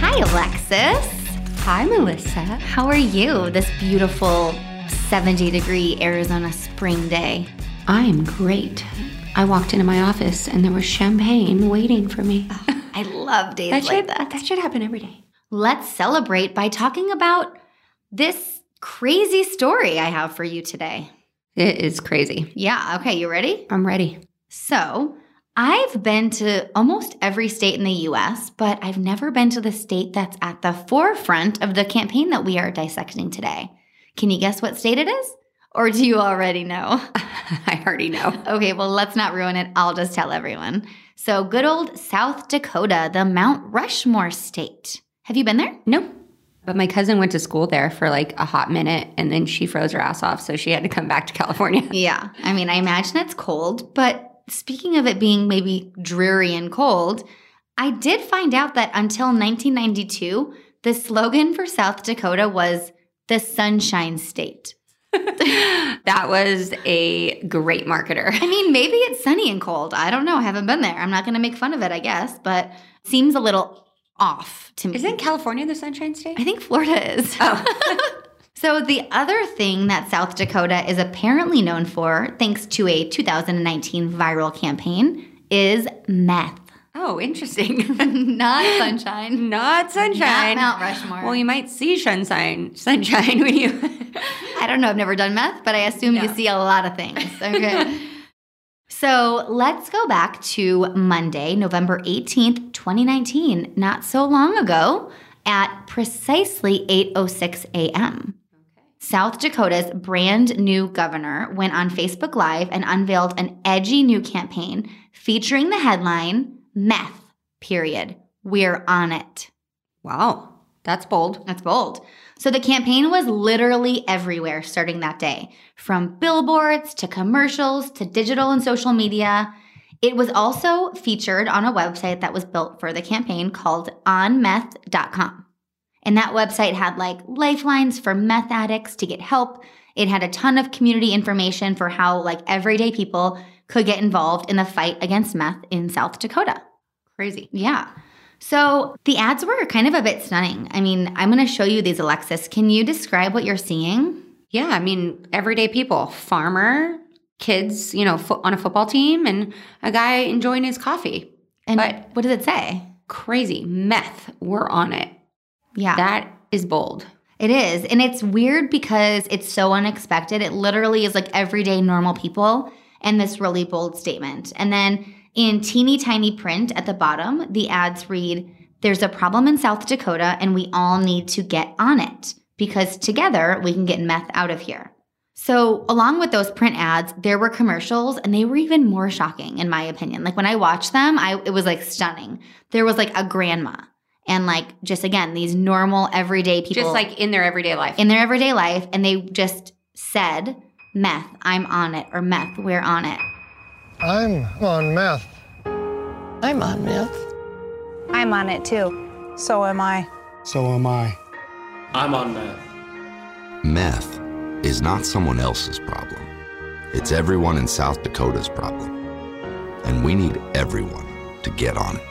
Hi, Alexis. Hi, Melissa. How are you this beautiful 70 degree Arizona spring day? I'm great. I walked into my office and there was champagne waiting for me. Oh, I love days that like should that. that should happen every day. Let's celebrate by talking about this crazy story I have for you today. It is crazy. Yeah, okay, you ready? I'm ready. So, I've been to almost every state in the US, but I've never been to the state that's at the forefront of the campaign that we are dissecting today. Can you guess what state it is? Or do you already know? I already know. Okay, well, let's not ruin it. I'll just tell everyone. So, good old South Dakota, the Mount Rushmore state. Have you been there? Nope. But my cousin went to school there for like a hot minute and then she froze her ass off. So she had to come back to California. Yeah. I mean, I imagine it's cold, but speaking of it being maybe dreary and cold, I did find out that until 1992, the slogan for South Dakota was the Sunshine State. that was a great marketer. I mean, maybe it's sunny and cold. I don't know. I haven't been there. I'm not going to make fun of it, I guess, but seems a little off to me. Isn't California the Sunshine State? I think Florida is. Oh. So, the other thing that South Dakota is apparently known for, thanks to a 2019 viral campaign, is meth. oh, interesting. Not sunshine. Not sunshine. Not Mount Rushmore. Well, you might see sunshine, sunshine when you. I don't know. I've never done meth, but I assume you see a lot of things. Okay. So let's go back to Monday, November 18th, 2019, not so long ago, at precisely 8.06 a.m. South Dakota's brand new governor went on Facebook Live and unveiled an edgy new campaign featuring the headline, Meth, period. We're on it. wow, that's bold. That's bold. So the campaign was literally everywhere starting that day, from billboards to commercials to digital and social media. It was also featured on a website that was built for the campaign called onmeth.com. And that website had like lifelines for meth addicts to get help. It had a ton of community information for how like everyday people could get involved in the fight against meth in South Dakota. Crazy. Yeah. So the ads were kind of a bit stunning. I mean, I'm going to show you these, Alexis. Can you describe what you're seeing? Yeah, I mean, everyday people, farmer, kids, you know, fo- on a football team, and a guy enjoying his coffee. And But- what does it say? Crazy meth. We're on it. Yeah, That is bold. it is. And it's weird because it's so unexpected. It literally is like everyday normal people and this really bold statement. And then in teeny tiny print at the bottom, the ads read, There's a problem in South Dakota and we all need to get on it because together we can get meth out of here. So, along with those print ads, there were commercials and they were even more shocking in my opinion. Like when I watched them, I it was like stunning. There was like a grandma and like just again these normal everyday people Just like in their everyday life. in their everyday life and they just said meth, I'm on it or meth, we're on it. I'm on meth. I'm on meth. I'm on it too. So am I. So am I. I'm on meth. Meth is not someone else's problem. It's everyone in South Dakota's problem. And we need everyone to get on it.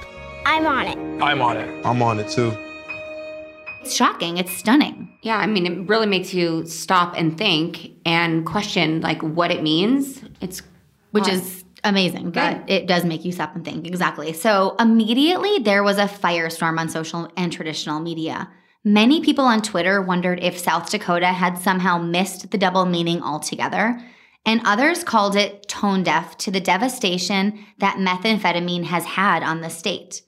I'm on it. I'm on it. I'm on it too. It's shocking, it's stunning. yeah, I mean, it really makes you stop and think and question like what it means. It's which Awesome. is amazing, but it does make you stop and think. Exactly. So immediately there was a firestorm on social and traditional media. Many people on Twitter wondered if South Dakota had somehow missed the double meaning altogether, and others called it tone deaf to the devastation that methamphetamine has had on the state.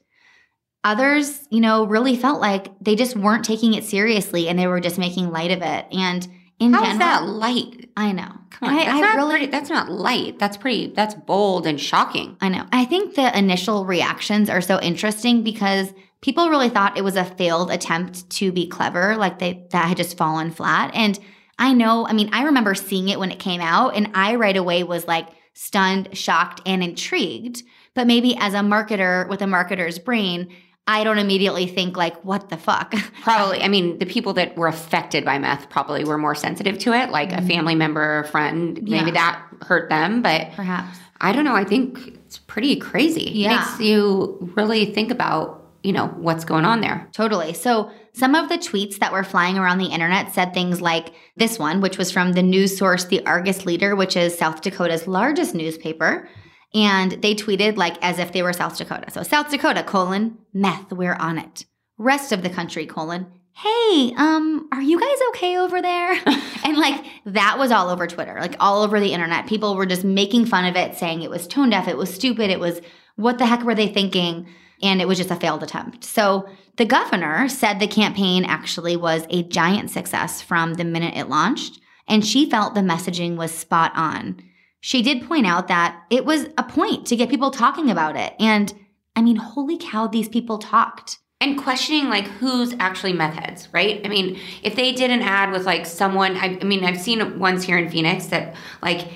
Others, you know, really felt like they just weren't taking it seriously and they were just making light of it. And in How general. is that light? I know. Come on, I, that's I not really, pretty, that's not light. That's pretty. That's bold and shocking. I know. I think the initial reactions are so interesting because people really thought it was a failed attempt to be clever, like they that had just fallen flat. And I know, I mean, I remember seeing it when it came out, and I right away was like stunned, shocked, and intrigued. But maybe as a marketer with a marketer's brain, I don't immediately think like, what the fuck? Probably. I mean, the people that were affected by meth probably were more sensitive to it, like a family member, a friend. Maybe Mm-hmm. Yeah. that hurt them, but Perhaps. I don't know. I think it's pretty crazy. Yeah. It makes you really think about, you know, what's going on there. Totally. So, some of the tweets that were flying around the internet said things like this one, which was from the news source, the Argus Leader, which is South Dakota's largest newspaper. And they tweeted like as if they were South Dakota. So, South Dakota, colon, meth, we're on it. Rest of the country, colon, hey, um, are you guys okay over there? and like that was all over Twitter, like all over the internet. People were just making fun of it, saying it was tone deaf, it was stupid, it was what the heck were they thinking? And it was just a failed attempt. So the governor said the campaign actually was a giant success from the minute it launched, and she felt the messaging was spot on. She did point out that it was a point to get people talking about it. And I mean, holy cow, these people talked. And questioning like who's actually meth heads, right? I mean, if they did an ad with like someone, I, I mean, I've seen ones here in Phoenix that like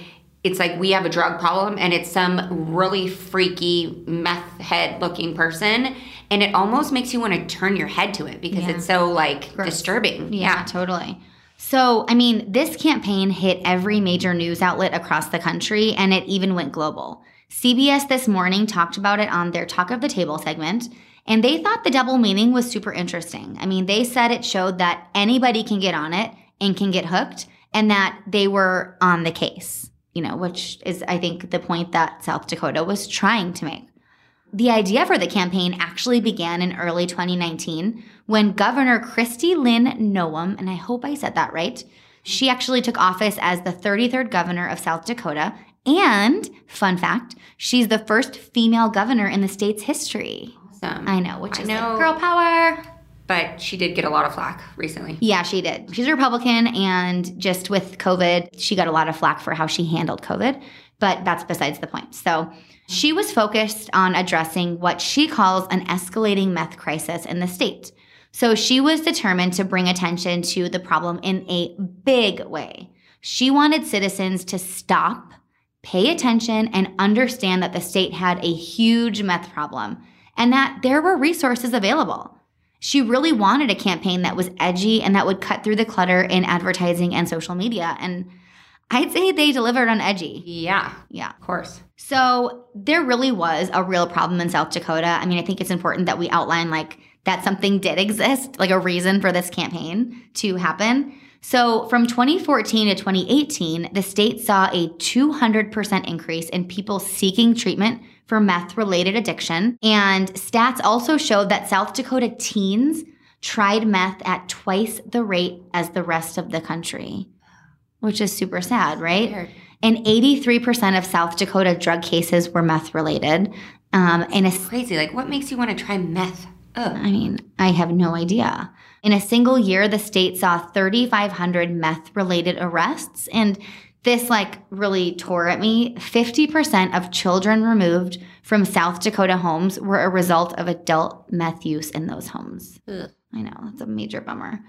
it's like we have a drug problem and it's some really freaky meth head looking person and it almost makes you want to turn your head to it because Yeah. it's so like Gross. disturbing. Yeah, totally. So, I mean, this campaign hit every major news outlet across the country and it even went global. CBS this morning talked about it on their Talk of the Table segment, and they thought the double meaning was super interesting. I mean, they said it showed that anybody can get on it and can get hooked, and that they were on the case, you know, which is, I think, the point that South Dakota was trying to make. The idea for the campaign actually began in early 2019 when Governor Kristi Lynn Noem, and I hope I said that right, she actually took office as the 33rd governor of South Dakota. And, fun fact, she's the first female governor in the state's history. Awesome. I know, which I is know. like girl power. But she did get a lot of flack recently. Yeah, she did. She's a Republican, and just with COVID, she got a lot of flack for how she handled COVID, but that's besides the point. So mm-hmm. she was focused on addressing what she calls an escalating meth crisis in the state. So she was determined to bring attention to the problem in a big way. She wanted citizens to stop, pay attention, and understand that the state had a huge meth problem and that there were resources available. She really wanted a campaign that was edgy and that would cut through the clutter in advertising and social media. And I'd say they delivered on edgy. Yeah, Yeah. of course. So there really was a real problem in South Dakota. I mean, I think it's important that we outline like that something did exist, like a reason for this campaign to happen. So from 2014 to 2018, the state saw a 200% increase in people seeking treatment for meth related addiction. And stats also showed that South Dakota teens tried meth at twice the rate as the rest of the country, which is super sad, right? Weird. And 83% of South Dakota drug cases were meth related. Um, and it's Crazy. Like, what makes you want to try meth? Ugh. I mean, I have no idea. In a single year, the state saw 3,500 meth related arrests. And this like really tore at me. 50% of children removed from South Dakota homes were a result of adult meth use in those homes. Ugh. I know, that's a major bummer.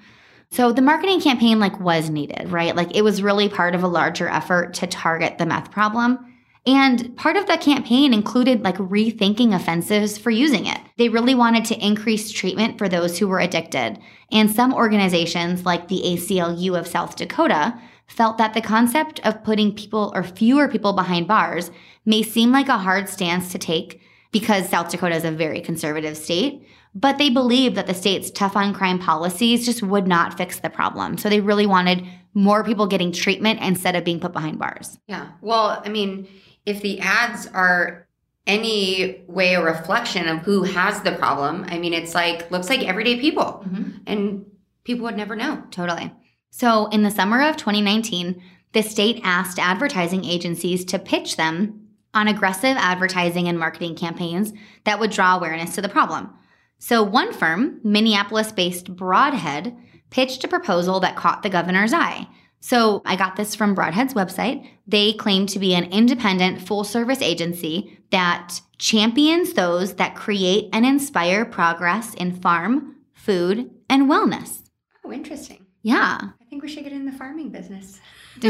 So the marketing campaign like was needed, right? Like it was really part of a larger effort to target the meth problem. And part of the campaign included like rethinking offenses for using it. They really wanted to increase treatment for those who were addicted. And some organizations like the ACLU of South Dakota felt that the concept of putting people or fewer people behind bars may seem like a hard stance to take because South Dakota is a very conservative state, but they believed that the state's tough on crime policies just would not fix the problem. So they really wanted more people getting treatment instead of being put behind bars. Yeah. Well, I mean, if the ads are any way a reflection of who has the problem, I mean, it's like, looks like everyday people. Mm-hmm. And people would never know. Totally. So, in the summer of 2019, the state asked advertising agencies to pitch them on aggressive advertising and marketing campaigns that would draw awareness to the problem. So, one firm, Minneapolis based Broadhead, pitched a proposal that caught the governor's eye. So I got this from Broadhead's website. They claim to be an independent full service agency that champions those that create and inspire progress in farm, food, and wellness. Oh, interesting. Yeah. I think we should get in the farming business.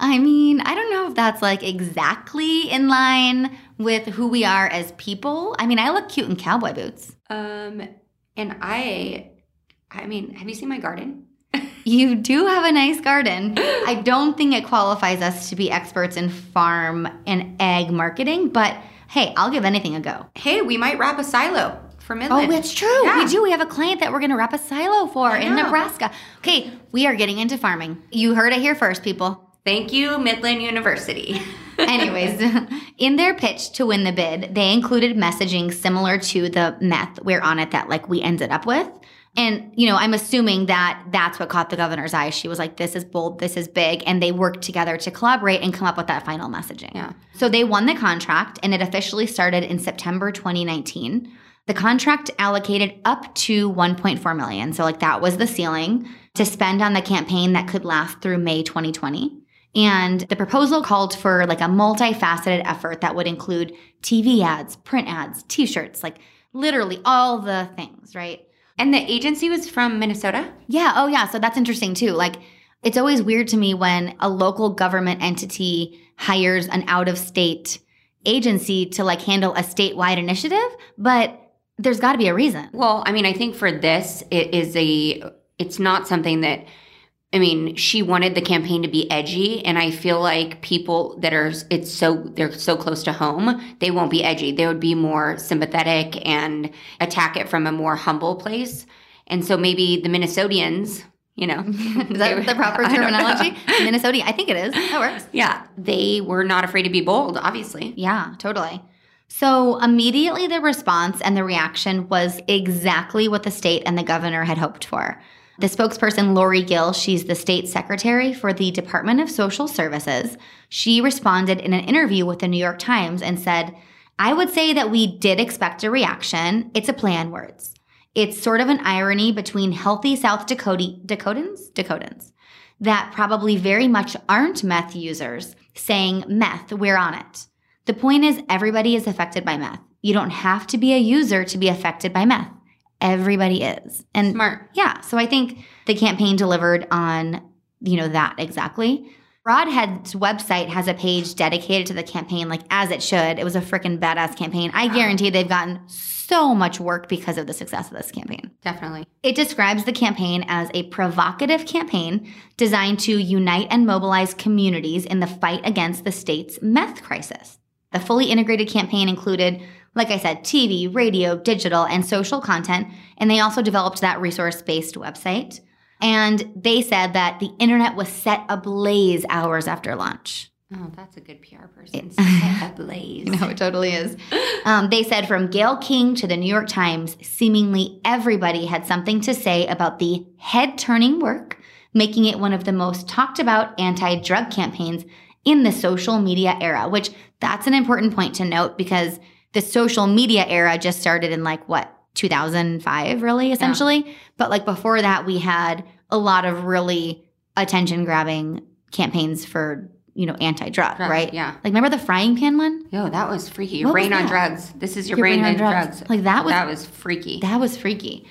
I mean, I don't know if that's like exactly in line with who we are as people. I mean, I look cute in cowboy boots. Um, and I, I mean, have you seen my garden? You do have a nice garden. I don't think it qualifies us to be experts in farm and egg marketing, but hey, I'll give anything a go. Hey, we might wrap a silo for Midland. Oh, that's true. Yeah. We do. We have a client that we're going to wrap a silo for in. Nebraska. Okay, we are getting into farming. You heard it here first, people. Thank you, Midland University. Anyways, in their pitch to win the bid, they included messaging similar to the meth we're on it that like we ended up with. And, you know, I'm assuming that that's what caught the governor's eye. She was like, this is bold, this is big. And they worked together to collaborate and come up with that final messaging. Yeah. So they won the contract and it officially started in September 2019. The contract allocated up to 1.4 million. So like that was the ceiling to spend on the campaign that could last through May 2020. And the proposal called for like a multifaceted effort that would include TV ads, print ads, t-shirts, like literally all the things, right? and the agency was from Minnesota? Yeah. Oh, yeah. So that's interesting too. Like, it's always weird to me when a local government entity hires an out of state agency to like handle a statewide initiative, but there's got to be a reason. Well, I mean, I think for this, it is a, it's not something that, I mean, she wanted the campaign to be edgy, and I feel like people that are, it's so, they're so close to home, they won't be edgy. They would be more sympathetic and attack it from a more humble place. And so maybe the Minnesotians, you know, Is that the proper I don't know. terminology? Minnesota. I think it is. That works. Yeah, they were not afraid to be bold, obviously. Yeah, totally. So immediately the response and the reaction was exactly what the state and the governor had hoped for. The spokesperson, Laurie Gill, she's the state secretary for the Department of Social Services. She responded in an interview with the New York Times and said, I would say that we did expect a reaction. It's a play on words. It's sort of an irony between healthy South Dakota Dakotans, Dakotans that probably very much aren't meth users saying meth, we're on it. The point is everybody is affected by meth. You don't have to be a user to be affected by meth. Everybody is. And Smart. yeah, so I think the campaign delivered on, you know, that exactly. Broadhead's website has a page dedicated to the campaign, like as it should. It was a freaking badass campaign. I guarantee they've gotten so much work because of the success of this campaign. Definitely. It describes the campaign as a provocative campaign designed to unite and mobilize communities in the fight against the state's meth crisis. The fully integrated campaign included, like I said, TV, radio, digital, and social content, and they also developed that resource based website. And they said that the internet was set ablaze hours after launch. Oh, that's a good PR person. Set ablaze. No, it totally is. Um, they said from Gayle King to the New York Times, seemingly everybody had something to say about the head turning work, making it one of the most talked about anti drug campaigns in the social media era, which that's an important point to note because the social media era just started in like what, 2005, really, essentially. But like before that, we had a lot of really attention grabbing campaigns for, you know, anti drug, Drug, right? yeah. Like remember the frying pan one? Yo, that was freaky. Your What brain on drugs. This is your, Your brain, brain on on drugs. drugs. Like, that was- that was freaky. That was freaky.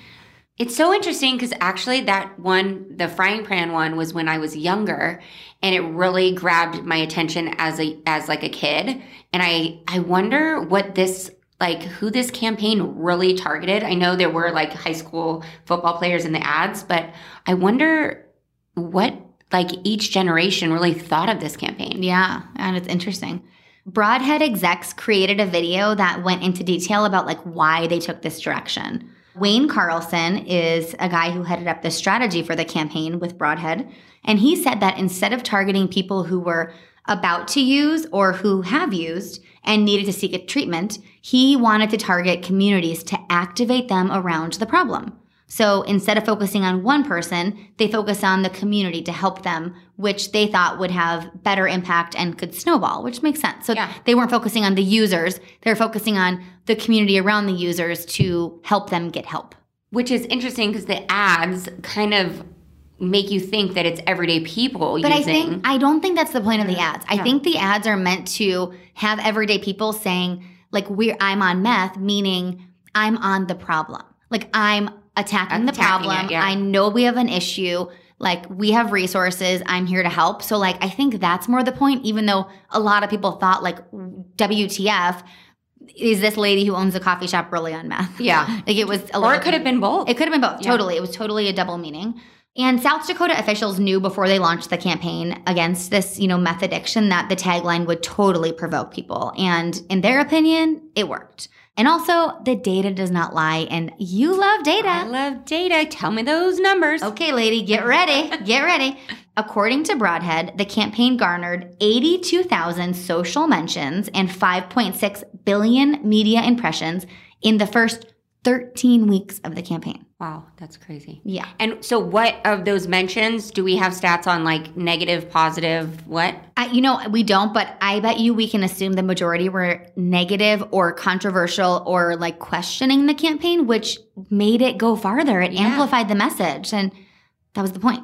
It's so interesting because actually that one, the frying pan one, was when I was younger, and it really grabbed my attention as a as like a kid. And I I wonder what this like who this campaign really targeted. I know there were like high school football players in the ads, but I wonder what like each generation really thought of this campaign. Yeah, and it's interesting. Broadhead execs created a video that went into detail about like why they took this direction. Wayne Carlson is a guy who headed up the strategy for the campaign with Broadhead, and he said that instead of targeting people who were about to use or who have used and needed to seek a treatment, he wanted to target communities to activate them around the problem. So instead of focusing on one person, they focus on the community to help them, which they thought would have better impact and could snowball, which makes sense. So Yeah. they weren't focusing on the users, they're focusing on the community around the users to help them get help. which is interesting because the ads kind of make you think that it's everyday people But I think I don't think that's the point of the ads. I think the ads are meant to have everyday people saying like we're I'm on meth, meaning I'm on the problem. Like I'm attacking the Attacking problem. it, yeah. I know we have an issue. Like we have resources. I'm here to help. So like I think that's more the point. Even though a lot of people thought like WTF is this lady who owns a coffee shop really on meth? Yeah. like it was. A or it could have been both. it could have been both. Totally. It was totally a double meaning. And South Dakota officials knew before they launched the campaign against this, you know, meth addiction that the tagline would totally provoke people. And in their opinion, it worked. And also, the data does not lie. And you love data. I love data. Tell me those numbers. Okay, lady, get ready. Get ready. According to Broadhead, the campaign garnered 82,000 social mentions and 5.6 billion media impressions in the first 13 weeks of the campaign. Wow, that's crazy. Yeah. And so, what of those mentions do we have stats on? Like negative, positive, what? I, you know, we don't, but I bet you we can assume the majority were negative or controversial or like questioning the campaign, which made it go farther. It Yeah. amplified the message. And that was the point,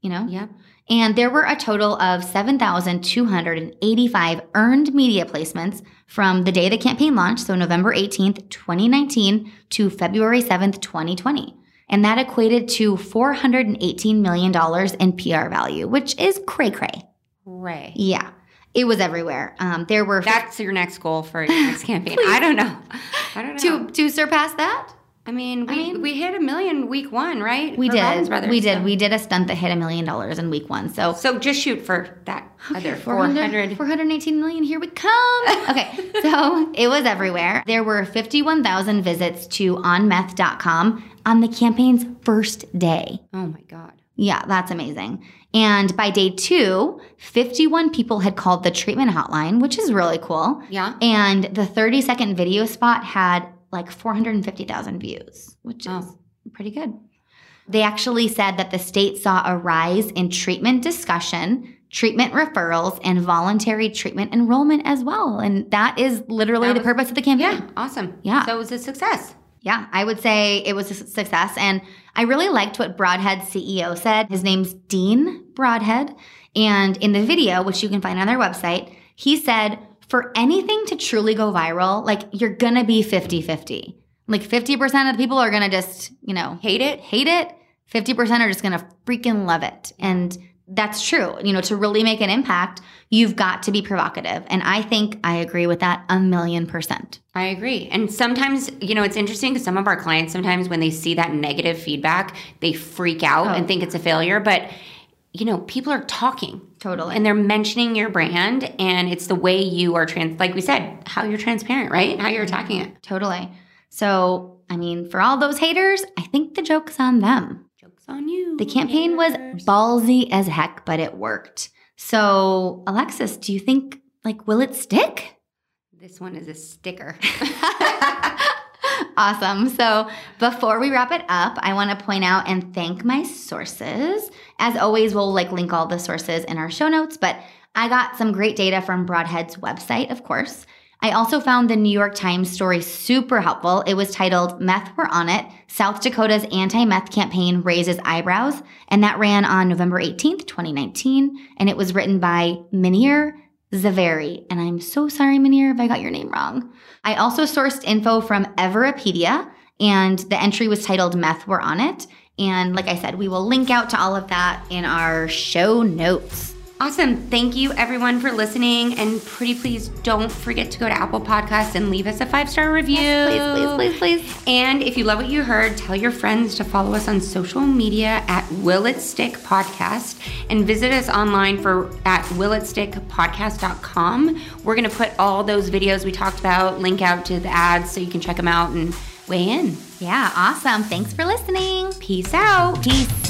you know? Yeah. And there were a total of 7,285 earned media placements from the day the campaign launched, so November 18th, 2019 to February 7th, 2020. And that equated to $418 million in PR value, which is cray cray. Ray. Yeah, it was everywhere. Um, there were That's your next goal for your next campaign. I don't know. I don't know. to to surpass that. I mean, we, mean- we hit a million week one, right? We did. Brothers, we did. so- We did a stunt that hit a million dollars in week one. So So just shoot for that other 400, 400. 418 million. Here we come. Okay, so it was everywhere. There were 51,000 visits to onmeth.com on the campaign's first day. Oh my God. Yeah, that's amazing. And by day two, 51 people had called the treatment hotline, which is really cool. Yeah. And the 30 second video spot had like 450,000 views, which is Oh. pretty good. They actually said that the state saw a rise in treatment discussion, treatment referrals, and voluntary treatment enrollment as well. And that is literally That the purpose of the campaign. Yeah. Awesome. Yeah. So it was a success. Yeah, I would say it was a success. And I really liked what Broadhead's CEO said. His name's Dean Broadhead. And in the video, which you can find on their website, he said, for anything to truly go viral, like you're gonna be 50 50. Like 50% of the people are gonna just, you know, Hate it? hate it. 50% are just gonna freaking love it. And that's true. You know, to really make an impact, you've got to be provocative. And I think I agree with that a million percent. I agree. And sometimes, you know, it's interesting because some of our clients, sometimes when they see that negative feedback, they freak out Oh. and think it's a failure. But, you know, people are talking. Totally. And they're mentioning your brand. And it's the way you are trans, like we said, how you're transparent, right? How you're attacking it. Totally. So, I mean, for all those haters, I think the joke's on them. Joke's on you. The campaign was ballsy as heck, but it worked. So, Alexis, do you think, like, will it stick? This one is a sticker. awesome. So, before we wrap it up, I want to point out and thank my sources. As always, we'll like link all the sources in our show notes, but I got some great data from Broadhead's website, of course. I also found the New York Times story super helpful. It was titled Meth Were On It South Dakota's Anti Meth Campaign Raises Eyebrows. And that ran on November 18th, 2019. And it was written by Minir Zaveri. And I'm so sorry, Minir, if I got your name wrong. I also sourced info from Everipedia, and the entry was titled Meth Were On It. And like I said, we will link out to all of that in our show notes. Awesome. Thank you everyone for listening. And pretty please don't forget to go to Apple Podcasts and leave us a five star review. Please, please, please, please. And if you love what you heard, tell your friends to follow us on social media at Will It Stick Podcast and visit us online for at willitstickpodcast.com. We're gonna put all those videos we talked about, link out to the ads so you can check them out and weigh in. Yeah, awesome. Thanks for listening. Peace out. Peace.